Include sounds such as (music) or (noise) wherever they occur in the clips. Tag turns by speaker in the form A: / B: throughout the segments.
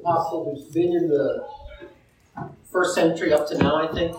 A: apostle who's been in the first century up to now, I think.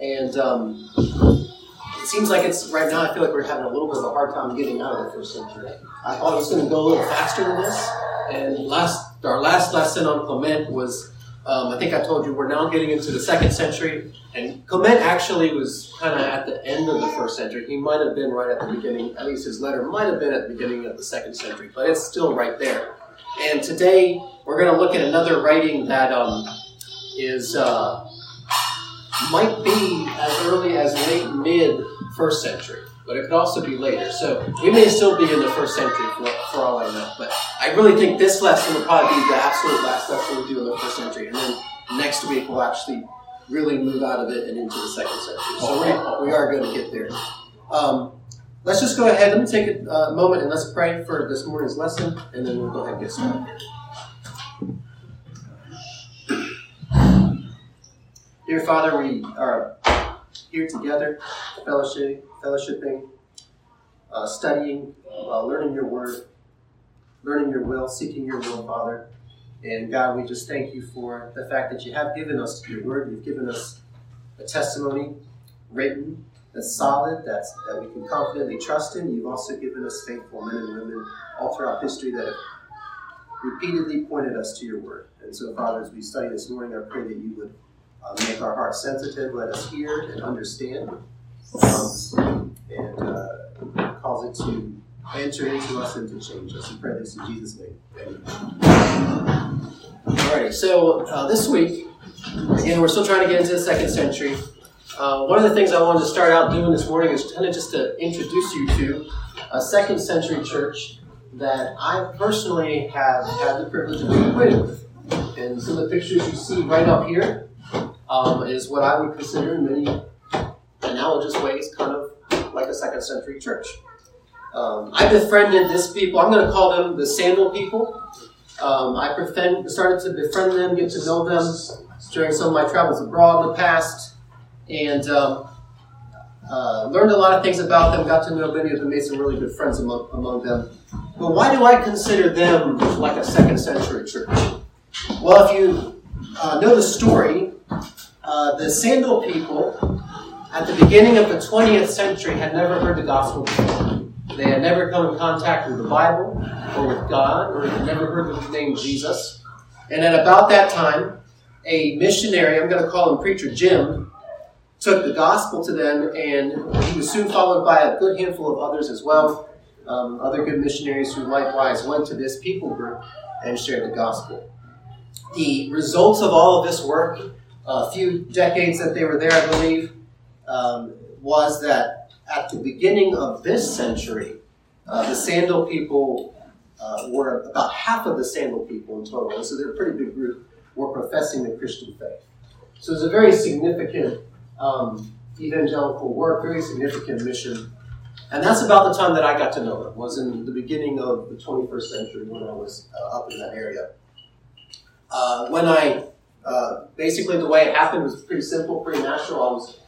A: And um, it seems like it's right now. I feel like we're having a little bit of a hard time getting out of the first century. I thought it was going to go a little faster than this. And last, our last lesson on Clement was, um, I think I told you, we're now getting into the second century. And Clement actually was kind of at the end of the first century. He might have been right at the beginning. At least his letter might have been at the beginning of the second century, but it's still right there. And today we're going to look at another writing that um, is uh, might be as early as late mid first century, but it could also be later. So we may still be in the first century for, for all I know. But I really think this lesson will probably be the absolute last lesson we do in the first century, and then next week we'll actually really move out of it and into the second century. So we, we are going to get there. Um, let's just go ahead. Let me take a uh, moment and let's pray for this morning's lesson, and then we'll go ahead and get started. Dear Father, we are here together, fellowship, fellowshipping, uh, studying, uh, learning your word, learning your will, seeking your will, Father. And God, we just thank you for the fact that you have given us your word. You've given us a testimony written that's solid, that's, that we can confidently trust in. You've also given us faithful men and women all throughout history that have repeatedly pointed us to your word. And so, Father, as we study this morning, I pray that you would uh, make our hearts sensitive, let us hear and understand, um, and uh, cause it to enter into us and to change us. We pray this in Jesus' name. Amen. Alrighty, so uh, this week, again, we're still trying to get into the second century. Uh, one of the things I wanted to start out doing this morning is kind of just to introduce you to a second century church that I personally have had the privilege of being with. And some of the pictures you see right up here um, is what I would consider in many analogous ways kind of like a second century church. Um, I befriended this people, I'm going to call them the sandal people. Um, I befriend, started to befriend them, get to know them during some of my travels abroad in the past, and um, uh, learned a lot of things about them, got to know many of them, made some really good friends among, among them. But why do I consider them like a second century church? Well, if you uh, know the story, uh, the Sandal people at the beginning of the 20th century had never heard the gospel before. They had never come in contact with the Bible or with God or had never heard the name Jesus. And at about that time, a missionary, I'm going to call him Preacher Jim, took the gospel to them, and he was soon followed by a good handful of others as well, um, other good missionaries who likewise went to this people group and shared the gospel. The results of all of this work a few decades that they were there, I believe, um, was that at the beginning of this century, uh, the Sandal people uh, were about half of the Sandal people in total, and so they're a pretty big group, were professing the Christian faith. So it was a very significant um, evangelical work, very significant mission. And that's about the time that I got to know them, It was in the beginning of the 21st century when I was uh, up in that area. Uh, when I uh, basically, the way it happened was pretty simple, pretty natural. I was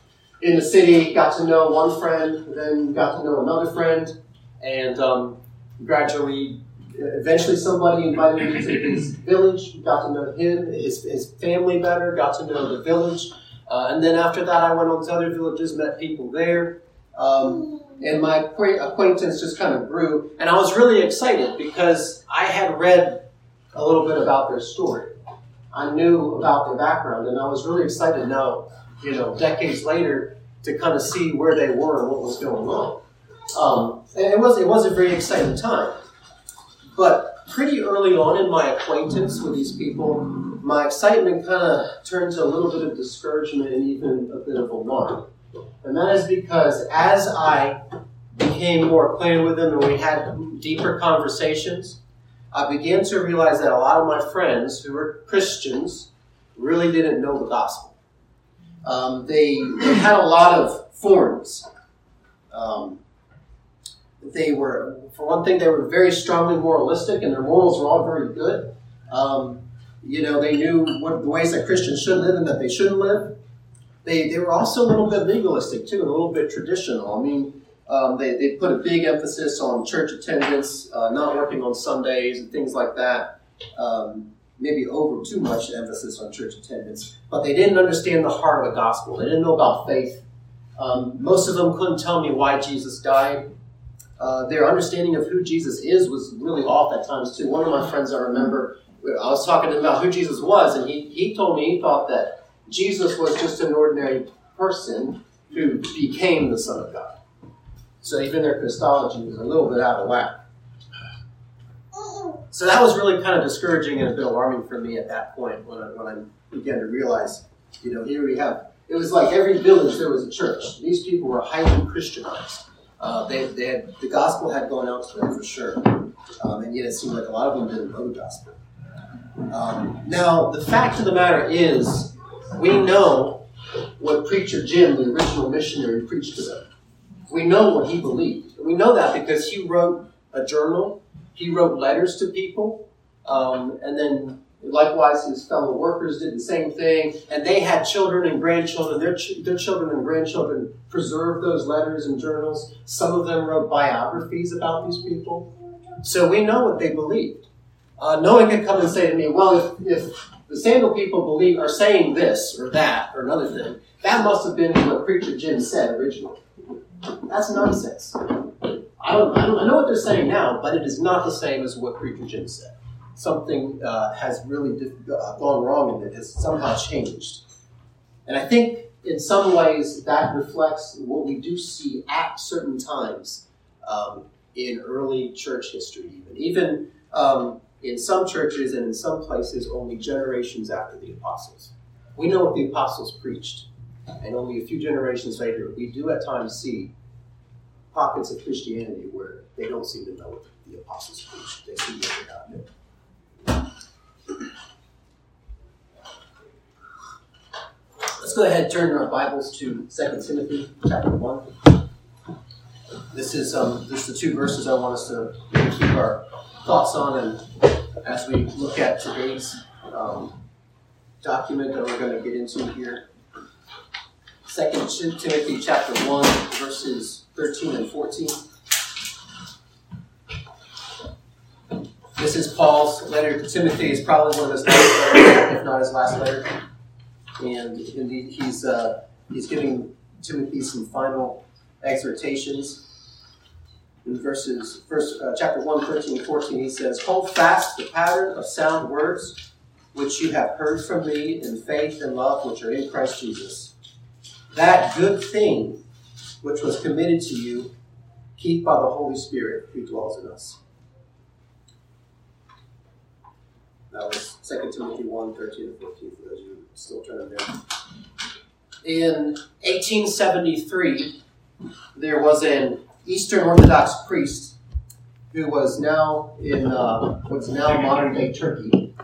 A: in the city, got to know one friend, then got to know another friend, and um, gradually, eventually, somebody invited me to his village. Got to know him, his, his family better. Got to know the village, uh, and then after that, I went on to other villages, met people there. Um, and my acquaintance just kind of grew, and I was really excited because I had read a little bit about their story. I knew about their background, and I was really excited now, you know, decades later, to kind of see where they were and what was going on. Um, it was it was a very exciting time. But pretty early on in my acquaintance with these people, my excitement kind of turned to a little bit of discouragement and even a bit of alarm. And that is because as I became more acquainted with them and we had deeper conversations, I began to realize that a lot of my friends who were Christians really didn't know the gospel. Um, they, they had a lot of forms. Um, they were, for one thing, they were very strongly moralistic, and their morals were all very good. Um, you know, they knew what the ways that Christians should live and that they shouldn't live. They, they were also a little bit legalistic too, and a little bit traditional. I mean, um, they, they put a big emphasis on church attendance, uh, not working on Sundays, and things like that. Um, maybe over too much emphasis on church attendance, but they didn't understand the heart of the gospel. They didn't know about faith. Um, most of them couldn't tell me why Jesus died. Uh, their understanding of who Jesus is was really off at times too. One of my friends I remember, I was talking to him about who Jesus was, and he, he told me he thought that Jesus was just an ordinary person who became the Son of God. So even their Christology was a little bit out of whack. So that was really kind of discouraging and a bit alarming for me at that point when I, when I began to realize, you know, here we have, it was like every village there was a church. These people were highly Christianized. Uh, they, they had, the gospel had gone out to them for sure. Um, and yet it seemed like a lot of them didn't know the gospel. Um, now, the fact of the matter is, we know what Preacher Jim, the original missionary, preached to them. We know what he believed. We know that because he wrote a journal, he wrote letters to people, um, and then likewise his fellow workers did the same thing, and they had children and grandchildren. Their, ch- their children and grandchildren preserved those letters and journals. Some of them wrote biographies about these people. So we know what they believed. Uh, no one can come and say to me, well, if, if the Sandal people believe are saying this or that or another thing, that must have been what Preacher Jim said originally. That's nonsense. I, don't, I, don't, I know what they're saying now, but it is not the same as what Preacher Jim said. Something uh, has really uh, gone wrong and it has somehow changed. And I think in some ways that reflects what we do see at certain times um, in early church history, even. Even um, in some churches and in some places, only generations after the apostles. We know what the apostles preached. And only a few generations later, we do at times see pockets of Christianity where they don't seem to know what the apostles preached. They seem to have it. Let's go ahead and turn our Bibles to 2 Timothy chapter 1. This is um, this is the two verses I want us to keep our thoughts on and as we look at today's um, document that we're going to get into here. Second Timothy chapter 1, verses 13 and 14. This is Paul's letter to Timothy. It's probably one of his last letters, if not his last letter. And indeed, he's, uh, he's giving Timothy some final exhortations. In verses, first, uh, chapter 1, 13 and 14, he says, Hold fast the pattern of sound words which you have heard from me in faith and love which are in Christ Jesus that good thing which was committed to you, keep by the Holy Spirit who dwells in us. That was 2 Timothy 1 13 and 14 for those you still turning there. In 1873, there was an Eastern Orthodox priest who was now in uh, what's now modern day Turkey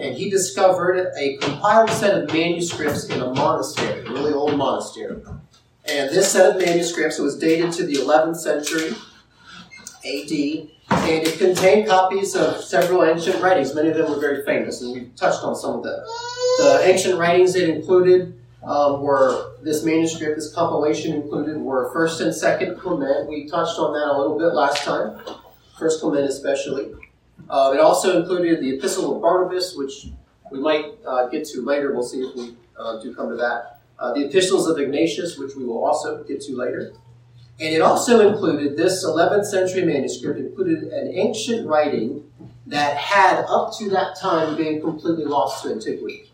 A: and he discovered a compiled set of manuscripts in a monastery, a really old monastery. And this set of manuscripts was dated to the 11th century AD, and it contained copies of several ancient writings. Many of them were very famous, and we've touched on some of them. The ancient writings it included um, were this manuscript, this compilation included were First and Second Clement. We touched on that a little bit last time. First Clement especially. Uh, it also included the Epistle of Barnabas, which we might uh, get to later. We'll see if we uh, do come to that. Uh, the Epistles of Ignatius, which we will also get to later. And it also included this 11th century manuscript, included an ancient writing that had, up to that time, been completely lost to antiquity.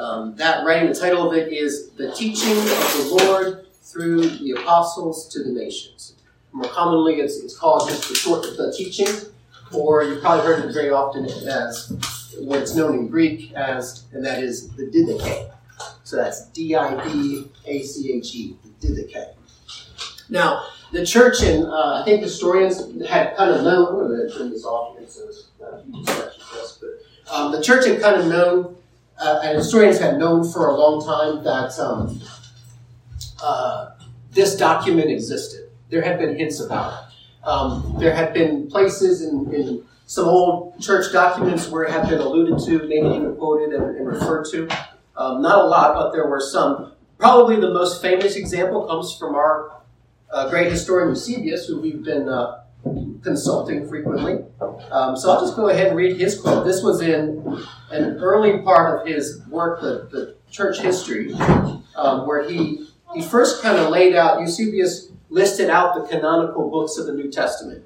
A: Um, that writing, the title of it is The Teaching of the Lord Through the Apostles to the Nations. More commonly, it's, it's called just the short the teaching or you've probably heard it very often as what's known in Greek as, and that is the Didache. So that's D I D A C H E, the Didache. Now, the church and uh, I think historians had kind of known. I'm going to turn this off here so it's not a huge this, but um, the church had kind of known, uh, and historians had known for a long time that um, uh, this document existed. There had been hints about it. Um, there have been places in, in, some old church documents where it had been alluded to, maybe even quoted and, and referred to. Um, not a lot, but there were some. Probably the most famous example comes from our uh, great historian Eusebius, who we've been uh, consulting frequently. Um, so I'll just go ahead and read his quote. This was in an early part of his work, the, the church history, um, where he, he first kind of laid out, Eusebius listed out the canonical books of the New Testament.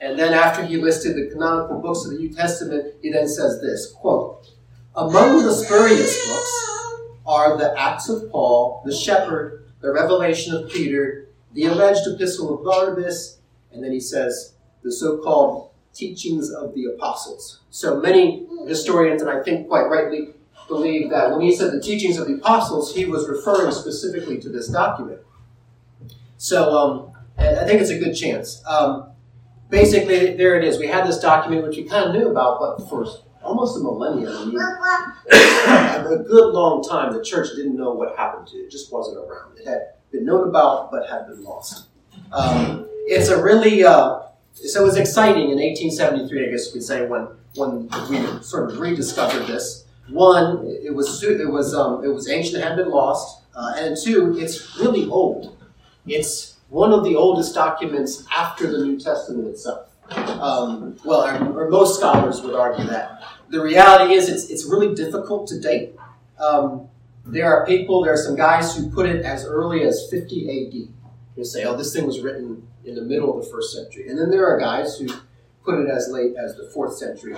A: And then after he listed the canonical books of the New Testament, he then says this, quote, Among the spurious books are the Acts of Paul, the Shepherd, the Revelation of Peter, the alleged Epistle of Barnabas, and then he says the so-called teachings of the apostles. So many historians, and I think quite rightly, believe that when he said the teachings of the apostles, he was referring specifically to this document. So um, I think it's a good chance. Um, basically, there it is. We had this document which we kind of knew about, but for almost a millennium, I mean, (coughs) a good long time, the church didn't know what happened to it. It just wasn't around. It had been known about, but had been lost. Um, it's a really uh, so it was exciting in 1873, I guess you could say, when when we sort of rediscovered this. One, it was it was um, it was ancient, had been lost, uh, and two, it's really old. It's one of the oldest documents after the New Testament itself. Um, well, or, most scholars would argue that. The reality is, it's it's really difficult to date. Um, there are people, there are some guys who put it as early as 50 AD. They say, oh, this thing was written in the middle of the first century. And then there are guys who put it as late as the fourth century.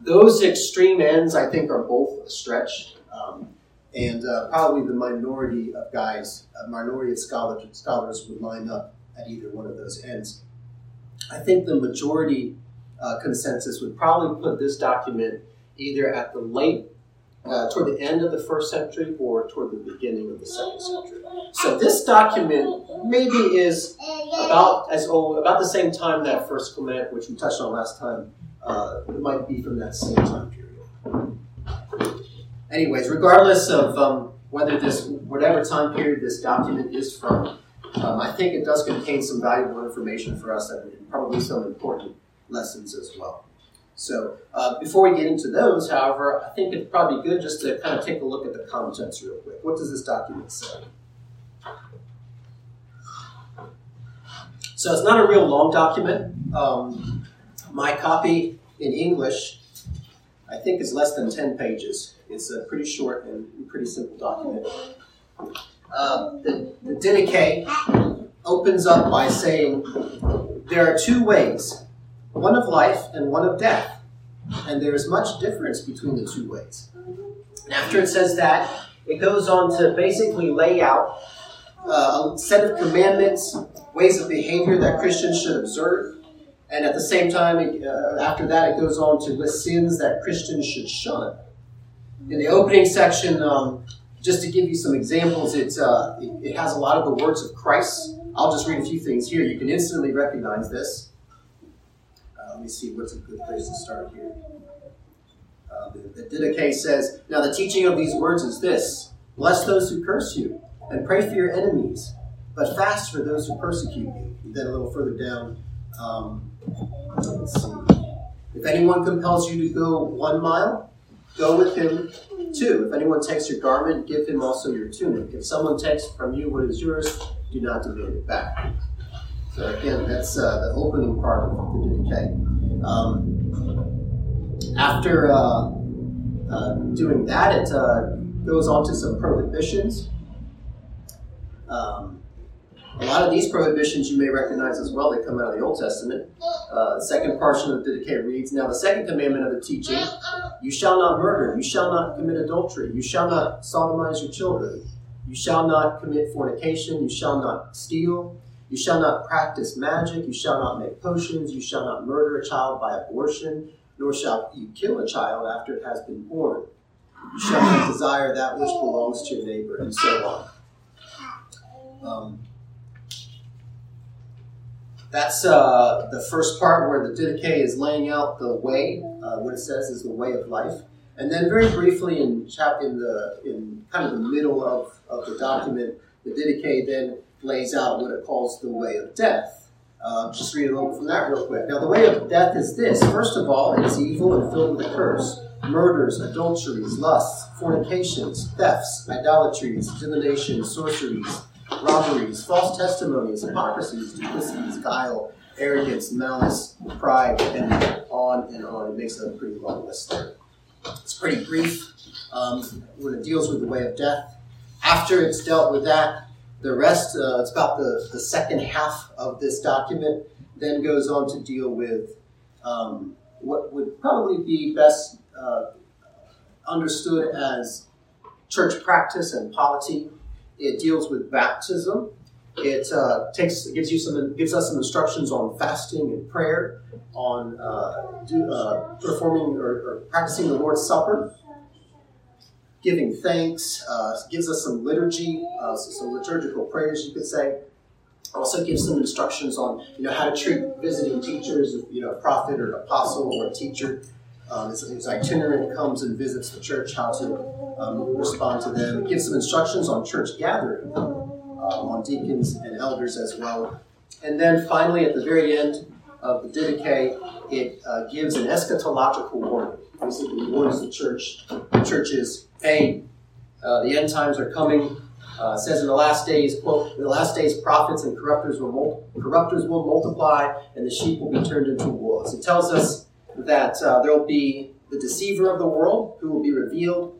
A: Those extreme ends, I think, are both a stretch. Um, and uh, probably the minority of guys, a minority of scholars, scholars would line up at either one of those ends. I think the majority uh, consensus would probably put this document either at the late uh, toward the end of the first century or toward the beginning of the second century. So this document maybe is about as old, about the same time that First Clement, which we touched on last time, uh, might be from that same time period. Anyways, regardless of um, whether this, whatever time period this document is from, um, I think it does contain some valuable information for us and probably some important lessons as well. So uh, before we get into those, however, I think it's probably good just to kind of take a look at the contents real quick. What does this document say? So it's not a real long document. Um, my copy in English, I think, is less than 10 pages. It's a pretty short and pretty simple document. Uh, the, the opens up by saying, There are two ways one of life and one of death. And there is much difference between the two ways. And after it says that, it goes on to basically lay out uh, a set of commandments, ways of behavior that Christians should observe. And at the same time, uh, after that, it goes on to list sins that Christians should shun. In the opening section, um, just to give you some examples, it, uh, it, it has a lot of the words of Christ. I'll just read a few things here. You can instantly recognize this me see what's a good place to start here. Uh, the, Didache says, Now the teaching of these words is this Bless those who curse you, and pray for your enemies, but fast for those who persecute you. Then a little further down, um, let's see. If anyone compels you to go one mile, go with him two. If anyone takes your garment, give him also your tunic. If someone takes from you what is yours, do not demand it back. So again, that's uh, the opening part of the Didache. Um, after uh, uh, doing that, it uh, goes on to some prohibitions. Um, a lot of these prohibitions you may recognize as well. They come out of the Old Testament. Uh, the second portion of the Didache reads, Now the second commandment of the teaching, you shall not murder, you shall not commit adultery, you shall not sodomize your children, you shall not commit fornication, you shall not steal, you shall not practice magic. You shall not make potions. You shall not murder a child by abortion, nor shall you kill a child after it has been born. You shall not desire that which belongs to your neighbor, and so on. Um, that's uh, the first part where the Didache is laying out the way. Uh, what it says is the way of life. And then, very briefly, in chap in the in kind of the middle of, of the document, the Didache then lays out what it calls the way of death. Uh, just read a little from that real quick. Now, the way of death is this. First of all, it is evil and filled with a curse. Murders, adulteries, lusts, fornications, thefts, idolatries, divination, sorceries, robberies, false testimonies, hypocrisies, duplicities, guile, arrogance, malice, pride, and on and on. It makes a pretty long list there. It's pretty brief um, when it deals with the way of death. After it's dealt with that, the rest, uh, it's about the, the second half of this document, then goes on to deal with um, what would probably be best uh, understood as church practice and polity. It deals with baptism. It uh, takes gives you some gives us some instructions on fasting and prayer, on uh, do, uh, performing or, or, practicing the Lord's Supper, giving thanks. Uh, gives us some liturgy, uh, so some liturgical prayers, you could say. Also gives some instructions on you know how to treat visiting teachers, you know, a prophet or an apostle or a teacher. Um, his, his itinerant comes and visits the church, how to um, respond to them. It gives some instructions on church gathering um, on deacons and elders as well. And then finally, at the very end of the Didache, it uh, gives an eschatological warning. Basically, warns the church, the churches, hey, uh, the end times are coming. Uh, says in the last days, quote, the last days, prophets and corrupters will mul- will multiply, and the sheep will be turned into wolves. It tells us that uh, there will be the deceiver of the world who will be revealed.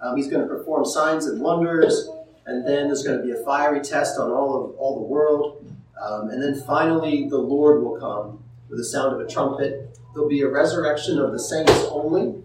A: Um, he's going to perform signs and wonders and then there's going to be a fiery test on all of all the world, um, and then finally the Lord will come with the sound of a trumpet. There'll be a resurrection of the saints only,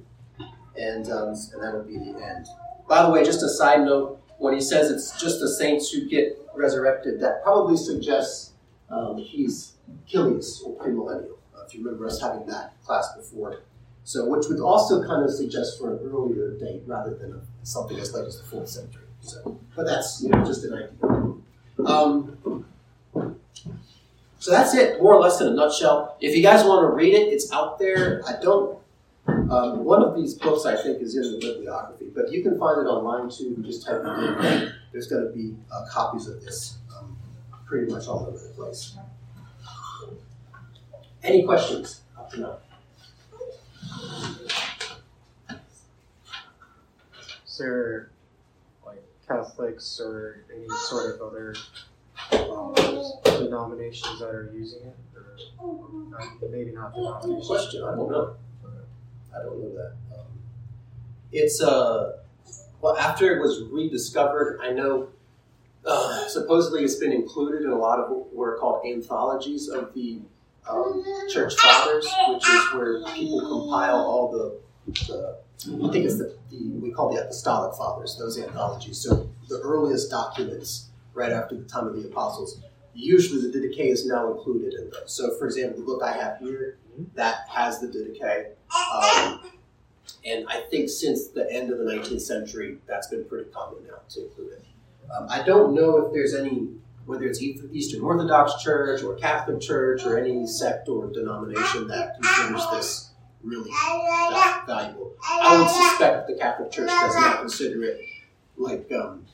A: and um, and that'll be the end. By the way, just a side note: when he says it's just the saints who get resurrected, that probably suggests um, he's a chiliast or premillennial. Uh, if you remember us having that class before. So, which would also kind of suggest for an earlier date rather than something as late as the fourth century. So, but that's you know just an idea. Um, so that's it, more or less in a nutshell. If you guys want to read it, it's out there. I don't. Um, one of these books I think is in the bibliography, but you can find it online too. Just type it in. There's going to be uh, copies of this um, pretty much all over the place. Any questions up to now?
B: Sir, like Catholics or any sort of other denominations that are using it, or maybe not the denominations.
A: Question, I don't know. I don't know that. Um, it's uh, well after it was rediscovered. I know uh, supposedly it's been included in a lot of what are called anthologies of the um, church fathers, which is where people compile all the, the I think it's the, the, we call the apostolic fathers, those anthologies. So the earliest documents right after the time of the apostles. Usually the Didache is now included in those. So for example, the book I have here, that has the Didache. Um, and I think since the end of the 19th century, that's been pretty common now to include it. Um, I don't know if there's any, whether it's Eastern Orthodox Church or Catholic Church or any sect or denomination that considers this really valuable. I would suspect the Catholic Church does not consider it like um,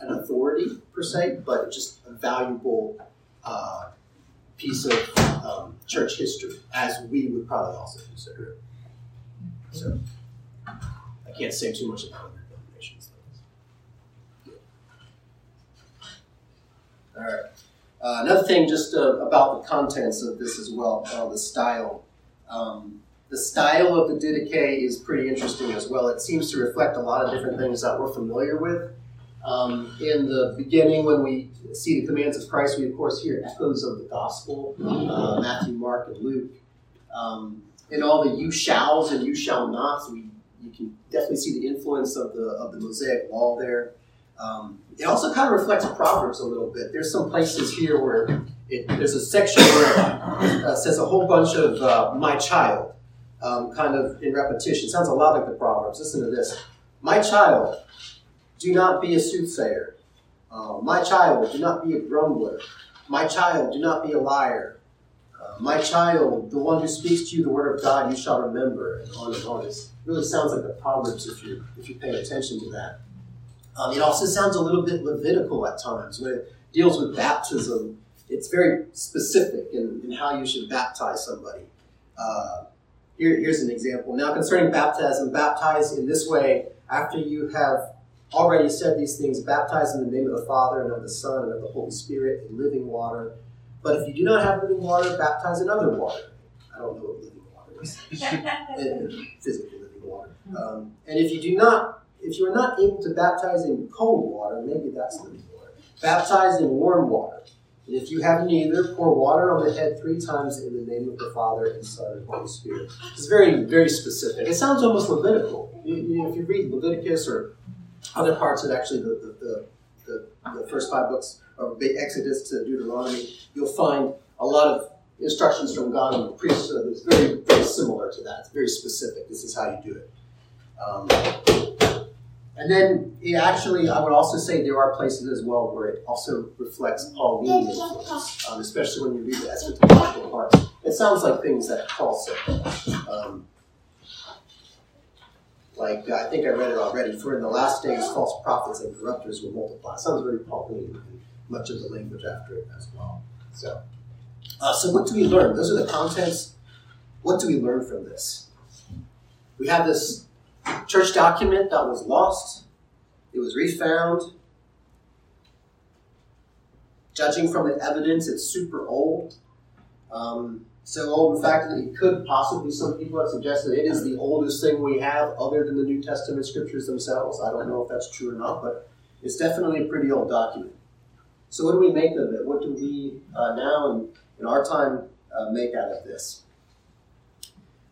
A: an authority per se, but just a valuable uh, piece of um, church history, as we would probably also consider it. So I can't say too much about the other denominations. All right. Uh, another thing, just uh, about the contents of this as well, uh, the style. Um, the style of the Didache is pretty interesting as well. It seems to reflect a lot of different things that we're familiar with. Um, in the beginning, when we see the commands of Christ, we of course hear echoes of the gospel uh, Matthew, Mark, and Luke. Um, in all the you shalls and you shall nots, we you can definitely see the influence of the of the Mosaic law there. Um, it also kind of reflects Proverbs a little bit. There's some places here where it, there's a section where it uh, says a whole bunch of uh, my child, um, kind of in repetition. Sounds a lot like the Proverbs. Listen to this. My child, do not be a soothsayer. Uh, my child, do not be a grumbler. My child, do not be a liar. Uh, my child, the one who speaks to you the word of God, you shall remember, and on and on. It really sounds like the Proverbs if you if you pay attention to that. Um, it also sounds a little bit Levitical at times when it deals with baptism. It's very specific in, in how you should baptize somebody. Uh, here, here's an example. Now, concerning baptism, baptize in this way after you have already said these things baptize in the name of the Father and of the Son and of the Holy Spirit in living water. But if you do not have living water, baptize in other water. I don't know what living water is. (laughs) (laughs) Physically living water. Um, and if you do not, if you are not able to baptize in cold water, maybe that's living water. Baptize in warm water. And if you have neither, pour water on the head three times in the name of the Father and Son and Holy Spirit. It's very, very specific. It sounds almost Levitical. You, you, if you read Leviticus or other parts of actually the, the, the, the, the first five books of the Exodus to Deuteronomy, you'll find a lot of instructions from God and the priesthood that's very, very similar to that. It's very specific. This is how you do it. Um, and then, it actually, I would also say there are places as well where it also reflects Pauline influence, um, especially when you read the eschatological parts. It sounds like things that Paul said. Um, like, I think I read it already. For in the last days, false prophets and corrupters will multiply. Sounds very Pauline, and much of the language after it as well. So, uh, so what do we learn? Those are the contents. What do we learn from this? We have this church document that was lost. It was refound. Judging from the evidence, it's super old. Um, so old, in fact, that it could possibly, some people have suggested it is the oldest thing we have other than the New Testament scriptures themselves. I don't know if that's true or not, but it's definitely a pretty old document. So, what do we make of it? What do we uh, now in, in our time uh, make out of this?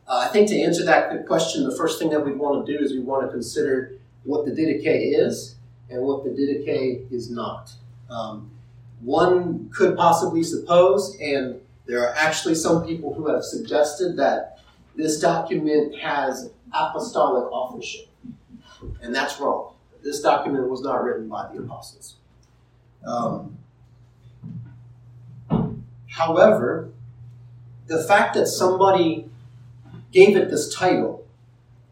A: Uh, I think to answer that question, the first thing that we want to do is we want to consider what the Didache is and what the Didache is not. Um, one could possibly suppose, and there are actually some people who have suggested that this document has apostolic authorship, and that's wrong. This document was not written by the apostles. Um, however, the fact that somebody gave it this title,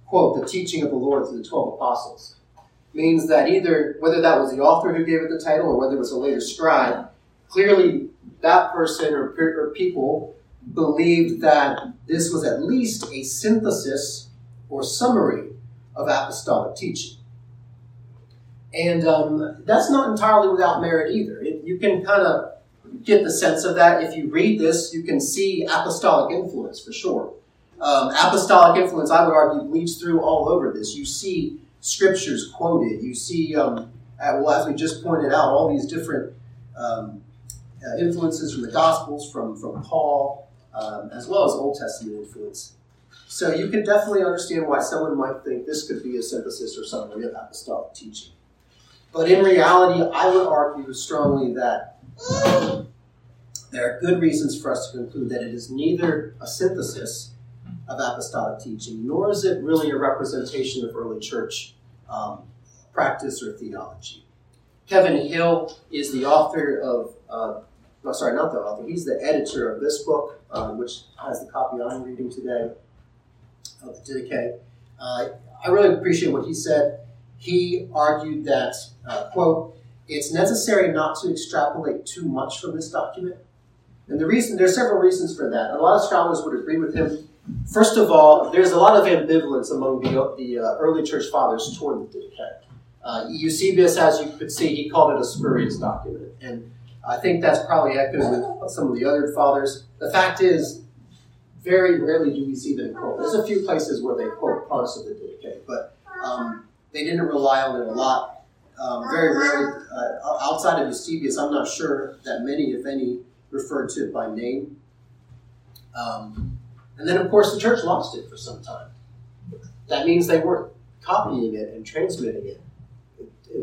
A: quote, the teaching of the Lord to the 12 apostles, means that either, whether that was the author who gave it the title or whether it was a later scribe, clearly that person or, or people believed that this was at least a synthesis or summary of apostolic teaching. And um, that's not entirely without merit either. It, you can kind of get the sense of that. If you read this, you can see apostolic influence for sure. Um, apostolic influence, I would argue, bleeds through all over this. You see scriptures quoted. You see, um, well, as we just pointed out, all these different um, uh, influences from the Gospels, from, from Paul, um, as well as Old Testament influence. So you can definitely understand why someone might think this could be a synthesis or summary of apostolic teaching. But in reality, I would argue strongly that there are good reasons for us to conclude that it is neither a synthesis of apostolic teaching, nor is it really a representation of early church um, practice or theology. Kevin Hill is the author of, uh, no, sorry, not the author, he's the editor of this book, um, which has the copy I'm reading today of the Didache. Uh, I really appreciate what he said. He argued that, uh, quote, it's necessary not to extrapolate too much from this document. And the reason, there are several reasons for that. A lot of scholars would agree with him First of all, there's a lot of ambivalence among the, the uh, early church fathers toward the Didache. Uh, Eusebius, as you could see, he called it a spurious document. And I think that's probably echoed with some of the other fathers. The fact is, very rarely do we see them quote. There's a few places where they quote parts of the Didache, but um, they didn't rely on it a lot. Um, very rarely, uh, outside of Eusebius, I'm not sure that many, if any, referred to it by name. Um, and then, of course, the church lost it for some time. That means they weren't copying it and transmitting it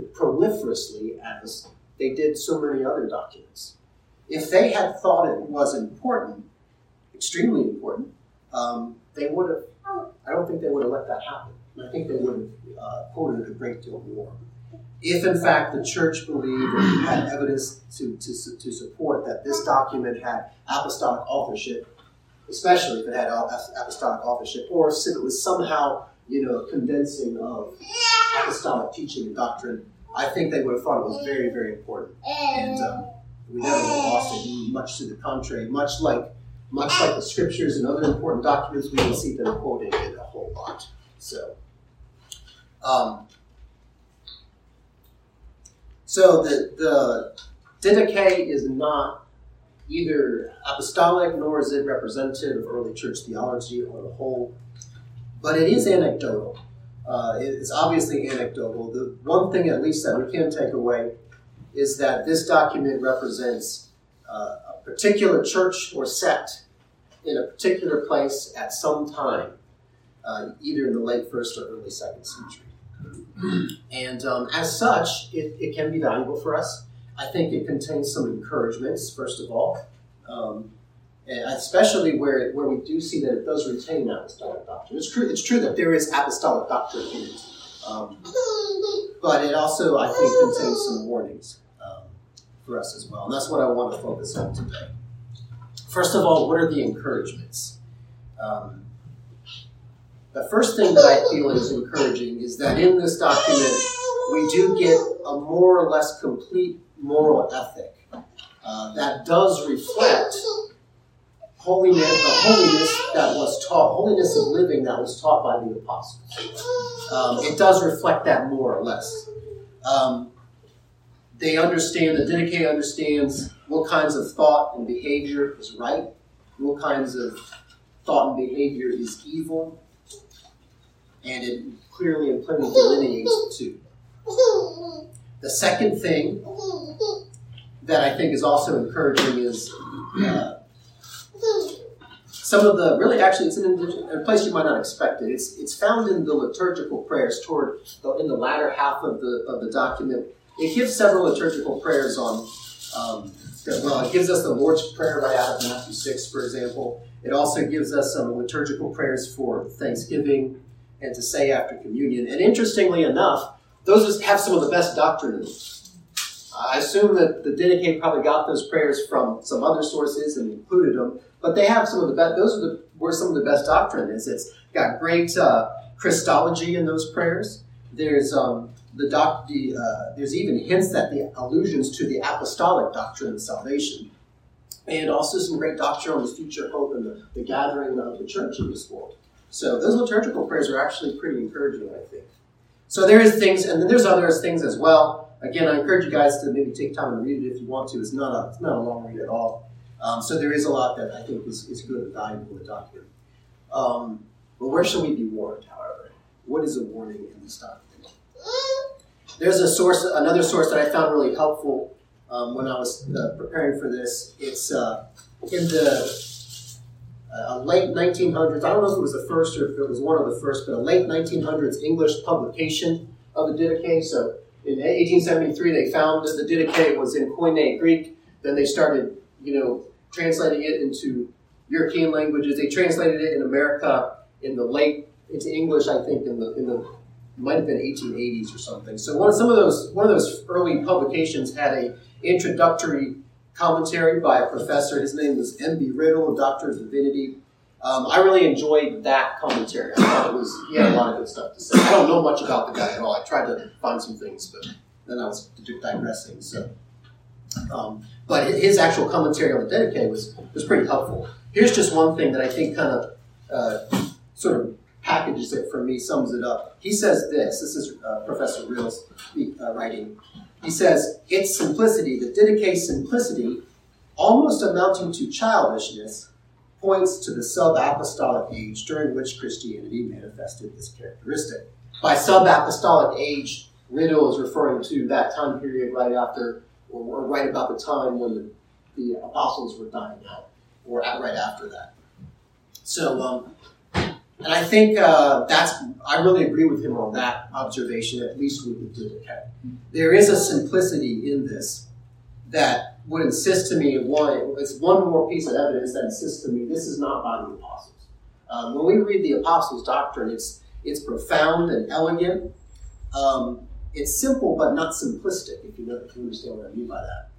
A: proliferously as they did so many other documents. If they had thought it was important, extremely important, um, they would have, I don't think they would have let that happen. I think they would have uh, quoted a great deal more. If, in fact, the church believed and had evidence to, to, to support that this document had apostolic authorship, especially if it had apostolic authorship, or if it was somehow, you know, condensing of apostolic teaching and doctrine, I think they would have thought it was very, very important. And um, we never lost it, much to the contrary. Much like, much like the scriptures and other important documents, we see them quoted it a whole lot. So, um, so the the Didache is not either apostolic nor is it representative of early church theology on the whole, but it is anecdotal. Uh, it's obviously anecdotal. The one thing, at least, that we can take away is that this document represents uh, a particular church or sect in a particular place at some time, uh, either in the late first or early second century. And um, as such, it, it can be valuable for us. I think it contains some encouragements, first of all, um, especially where, where we do see that it does retain apostolic doctrine. It's true, it's true that there is apostolic doctrine in it, um, but it also, I think, contains some warnings um, for us as well. And that's what I want to focus on today. First of all, what are the encouragements? Um, the first thing that I feel is encouraging is that in this document, we do get a more or less complete moral ethic uh, that does reflect holiness, the holiness that was taught, holiness of living that was taught by the apostles. Um, it does reflect that more or less. Um, they understand, the Didache understands what kinds of thought and behavior is right, what kinds of thought and behavior is evil, and it clearly and plainly delineates the two. The second thing that I think is also encouraging is uh, some of the really actually it's in a place you might not expect it. It's it's found in the liturgical prayers toward the, in the latter half of the of the document. It gives several liturgical prayers on. Um, well, it gives us the Lord's Prayer right out of Matthew six, for example. It also gives us some liturgical prayers for Thanksgiving and to say after communion. And interestingly enough, those have some of the best doctrine in. I assume that the Didache probably got those prayers from some other sources and included them, but they have some of the best. Those are the where some of the best doctrine is. It's got great uh, Christology in those prayers. There's um, the doc, the, uh, there's even hints that the allusions to the apostolic doctrine of salvation, and also some great doctrine on the future hope and the, the gathering of the church in this world. So those liturgical prayers are actually pretty encouraging, I think. So there is things, and then there's other things as well. Again, I encourage you guys to maybe take time and read it if you want to. It's not a, it's not a long read at all. Um, so there is a lot that I think is, is good and valuable in the document. Um, but where should we be warned, however? What is a warning in this document? There's a source, another source that I found really helpful um, when I was uh, preparing for this. It's uh, in the a late 1900s, I don't know if it was the first or if it was one of the first, but a late 1900s English publication of the Didache. So in 1873, they found that the Didache was in Koine Greek. Then they started, you know, translating it into European languages. They translated it in America in the late into English, I think, in the in the might have been 1880s or something. So one of some of those one of those early publications had a introductory commentary by a professor. His name was M.B. Riddle, a doctor of divinity. Um, I really enjoyed that commentary. I thought it was he had a lot of good stuff to say. I don't know much about the guy at all. I tried to find some things, but then I was digressing. So, um, but his actual commentary on the Didache was was pretty helpful. Here's just one thing that I think kind of uh, sort of packages it for me, sums it up. He says this. This is uh, Professor Riddle's uh, writing. He says, its simplicity, the Didache simplicity, almost amounting to childishness, points to the sub-apostolic age during which Christianity manifested this characteristic. By sub-apostolic age, Riddle is referring to that time period right after, or, right about the time when the, the apostles were dying out, or right after that. So, um, and I think uh, that's, I really agree with him on that observation, at least with the Didache. There is a simplicity in this that would insist to me, one, it's one more piece of evidence that insists to me this is not by the apostles. Um, when we read the apostles' doctrine, it's, it's profound and elegant. Um, it's simple but not simplistic, if you, know, if you understand what I mean by that.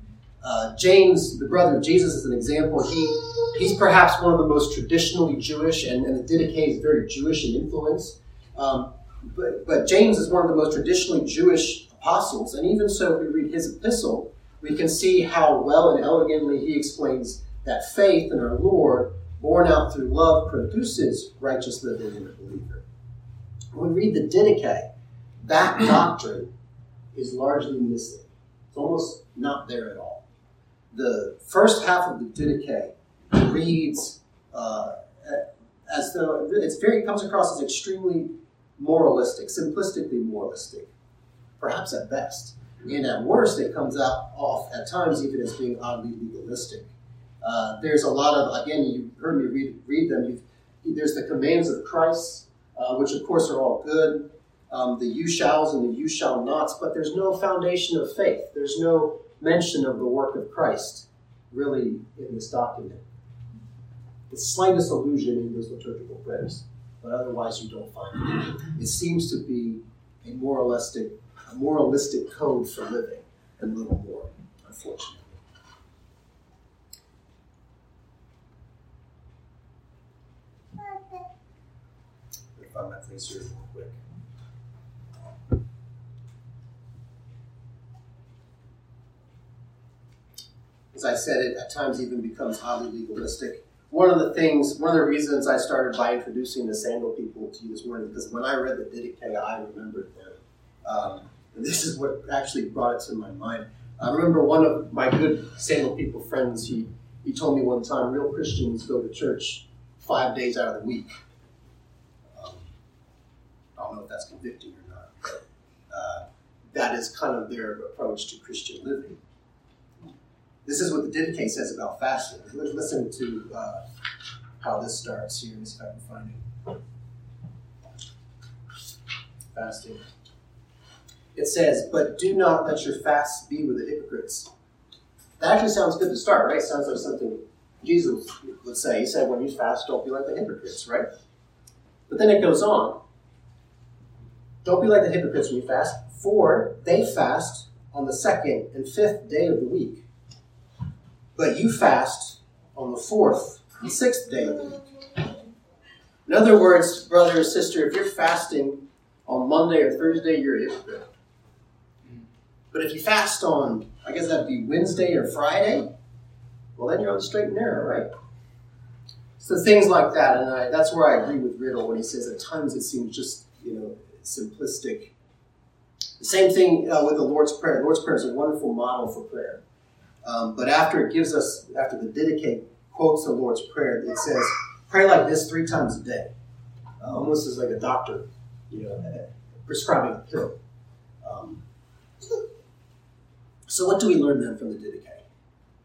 A: Uh, James, the brother of Jesus, is an example. He he's perhaps one of the most traditionally Jewish, and, and the Didache is very Jewish in influence. Um, but, but James is one of the most traditionally Jewish apostles, and even so, if we read his epistle, we can see how well and elegantly he explains that faith in our Lord, born out through love, produces righteous living in the believer. When we read the Didache, that doctrine is largely missing. It's almost not there at all. the first half of the Didache reads uh, as though it's very it comes across as extremely moralistic, simplistically moralistic, perhaps at best. And at worst, it comes out off at times even as being oddly legalistic. Uh, there's a lot of again, you heard me read read them. You've, there's the commands of Christ, uh, which of course are all good. Um, the you shalls and the you shall nots, but there's no foundation of faith. There's no mention of the work of Christ really in this document. The slightest allusion in those liturgical prayers, but otherwise you don't find it. It seems to be a moralistic, a moralistic code for living, and little more, unfortunately. Here real quick. As I said, it at times even becomes oddly legalistic. One of the things, one of the reasons I started by introducing the Sandal people to you this morning, because when I read the Didache, I remembered them. Um, and this is what actually brought it to my mind. I remember one of my good Sandal people friends, he, he told me one time, real Christians go to church five days out of the week. Um, I don't know if that's convicting or not, but uh, that is kind of their approach to Christian living. This is what the Didache says about fasting. Listen to uh, how this starts here. If I can find it. Fasting. It says, "But do not let your fasts be with the hypocrites." That actually sounds good to start, right? Sounds like something Jesus would say. He said, "When you fast, don't be like the hypocrites," right? But then it goes on. Don't be like the hypocrites when you fast, for they fast on the second and fifth day of the week but you fast on the fourth and sixth day of the week. In other words, brother or sister, if you're fasting on Monday or Thursday, you're hypocrite. But if you fast on, I guess that'd be Wednesday or Friday, well, then you're on the straight and narrow, right? So things like that, and I, that's where I agree with Riddle when he says at times it seems just, you know, simplistic. The same thing uh, with the Lord's Prayer. The Lord's Prayer is a wonderful model for prayer. Um, but after it gives us, after the Didache quotes the Lord's Prayer, it says, pray like this three times a day. Uh, almost as like a doctor, you know, uh, prescribing a pill. Um, so what do we learn then from the Didache?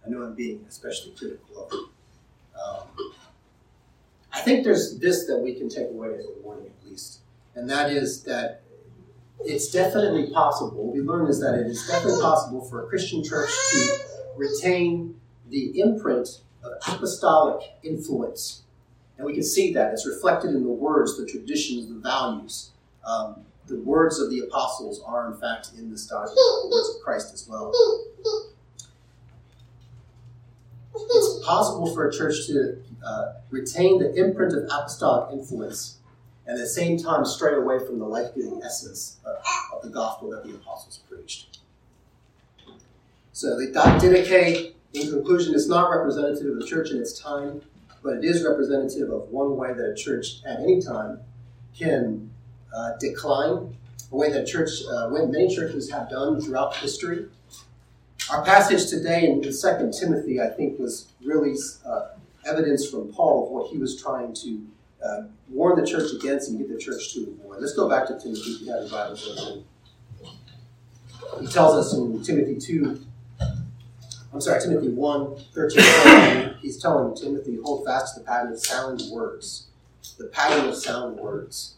A: I know I'm being especially critical of it. Um, I think there's this that we can take away as a warning at least, and that is that it's definitely possible. What we learn is that it is definitely possible for a Christian church to retain the imprint of apostolic influence. And we can see that. It's reflected in the words, the traditions, the values. Um, the words of the apostles are, in fact, in this document, the words of Christ as well. It's possible for a church to uh, retain the imprint of apostolic influence and at the same time stray away from the life giving essence of, of the gospel that the apostles preached. So the Didache, in conclusion, is not representative of the church in its time, but it is representative of one way that a church at any time can uh, decline, a way that church, uh, many churches have done throughout history. Our passage today in, in 2 Timothy, I think, was really uh, evidence from Paul of what he was trying to uh, warn the church against and get the church to avoid. Let's go back to Timothy the Bible. He tells us in Timothy 2, I'm sorry, Timothy 1, 13, he's telling Timothy, hold fast to the pattern of sound words. The pattern of sound words.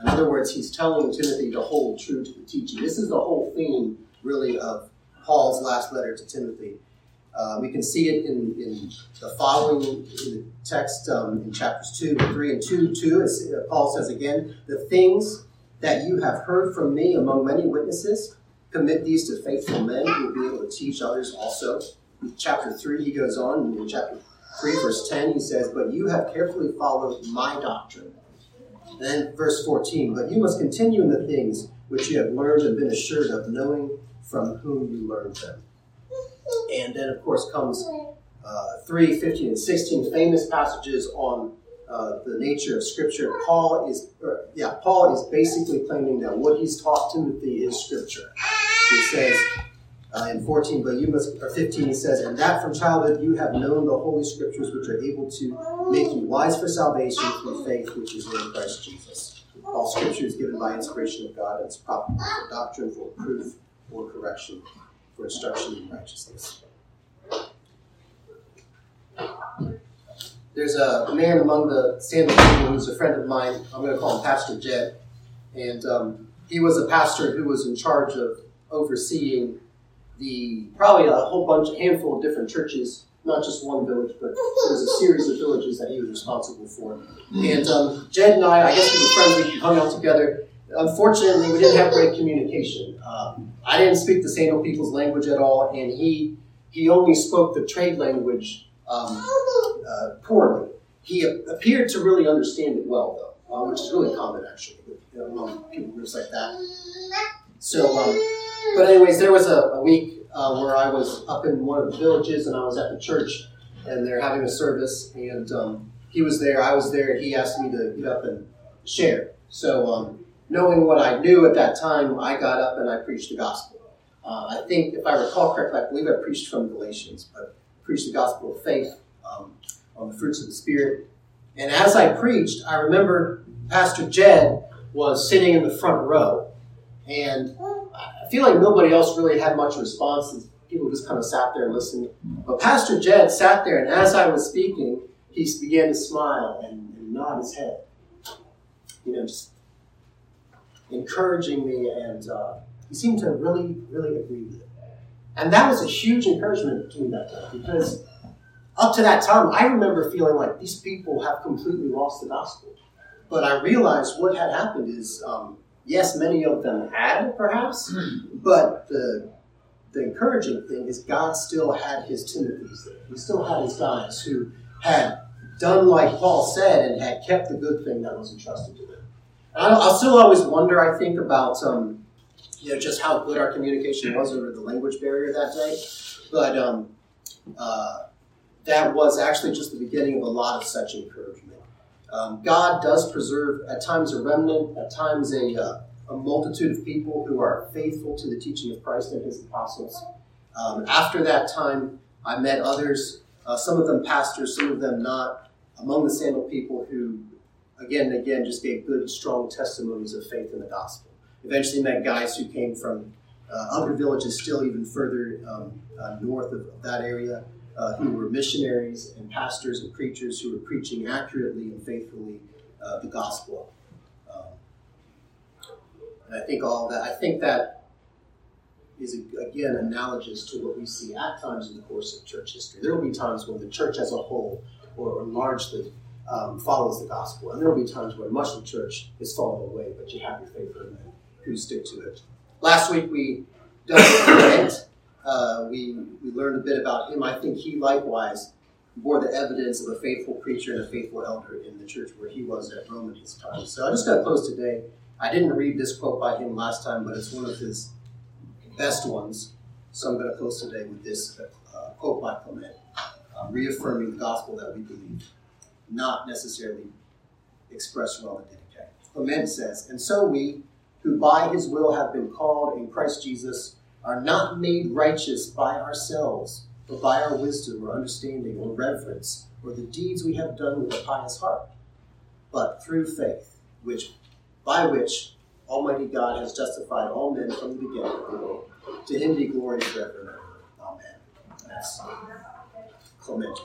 A: In other words, he's telling Timothy to hold true to the teaching. This is the whole theme, really, of Paul's last letter to Timothy. Uh, we can see it in, in the following in the text um, in chapters 2 and 3 and 2 2. As Paul says again, the things that you have heard from me among many witnesses, Commit these to faithful men who will be able to teach others also. In chapter 3, he goes on, in chapter 3, verse 10, he says, But you have carefully followed my doctrine. And then verse 14, But you must continue in the things which you have learned and been assured of, knowing from whom you learned them. And then, of course, comes uh, 3, 15, and 16 famous passages on uh, the nature of Scripture. Paul is, or, yeah, Paul is basically claiming that what he's taught Timothy is Scripture. He says, uh, in 14, but you must, or 15, he says, and that from childhood you have known the holy scriptures, which are able to make you wise for salvation through faith, which is in Christ Jesus. All scripture is given by inspiration of God and is profitable for doctrine, for proof, for correction, for instruction in righteousness. There's a man among the standing people who's a friend of mine. I'm going to call him Pastor Jed. And um, he was a pastor who was in charge of overseeing the probably a whole bunch, a handful of different churches, not just one village, but there was a series of villages that he was responsible for. And um, Jed and I, I guess we were friends, we hung out together. Unfortunately, we didn't have great communication. Um, I didn't speak the Sano people's language at all, and he he only spoke the trade language um, uh, poorly. He appeared to really understand it well, though, uh, which is really common actually among people groups like that. So, um, but anyways, there was a, a week uh, where I was up in one of the villages and I was at the church and they're having a service and um, he was there, I was there, he asked me to get up and share. So, um, knowing what I knew at that time, I got up and I preached the gospel. Uh, I think, if I recall correctly, I believe I preached from Galatians, but preached the gospel of faith um, on the fruits of the Spirit. And as I preached, I remember Pastor Jed was sitting in the front row. And I feel like nobody else really had much response. People just kind of sat there and listened. But Pastor Jed sat there, and as I was speaking, he began to smile and, and nod his head. You know, just encouraging me, and uh, he seemed to really, really agree with it. And that was a huge encouragement to me that day because up to that time, I remember feeling like these people have completely lost the gospel. But I realized what had happened is, um, yes, many of them had perhaps, but the the encouraging thing is God still had his Timothy's there. He still had his guys who had done like Paul said and had kept the good thing that was entrusted to them. I, will still always wonder, I think, about um, you know just how good our communication was over the language barrier that day. But um, uh, that was actually just the beginning of a lot of such encouragement. Um, God does preserve at times a remnant, at times a, uh, a multitude of people who are faithful to the teaching of Christ and his apostles. Um, after that time, I met others, uh, some of them pastors, some of them not, among the Sandal people who, again and again, just gave good, strong testimonies of faith in the gospel. Eventually met guys who came from uh, other villages still even further um, uh, north of, of that area uh, who were missionaries and pastors and preachers who were preaching accurately and faithfully uh, the gospel. Um, and I think all that, I think that is again analogous to what we see at times in the course of church history. There will be times when the church as a whole or largely um, follows the gospel, and there will be times where much of the church is falling away, but you have your faithful men who stick to it. Last week we dealt (coughs) uh, we, we learned a bit about him. I think he likewise bore the evidence of a faithful preacher and a faithful elder in the church where he was at Rome in his time. So I'm just going to close today. I didn't read this quote by him last time, but it's one of his best ones. So I'm going to close today with this uh, quote by Clement, uh, reaffirming the gospel that we believe, not necessarily expressed well in Didache. Clement says, And so we, who by his will have been called in Christ Jesus, are not made righteous by ourselves, but by our wisdom or understanding or reverence or the deeds we have done with a pious heart, but through faith, which by which Almighty God has justified all men from the beginning of the world. To him be glory forever and ever. Amen. Clement.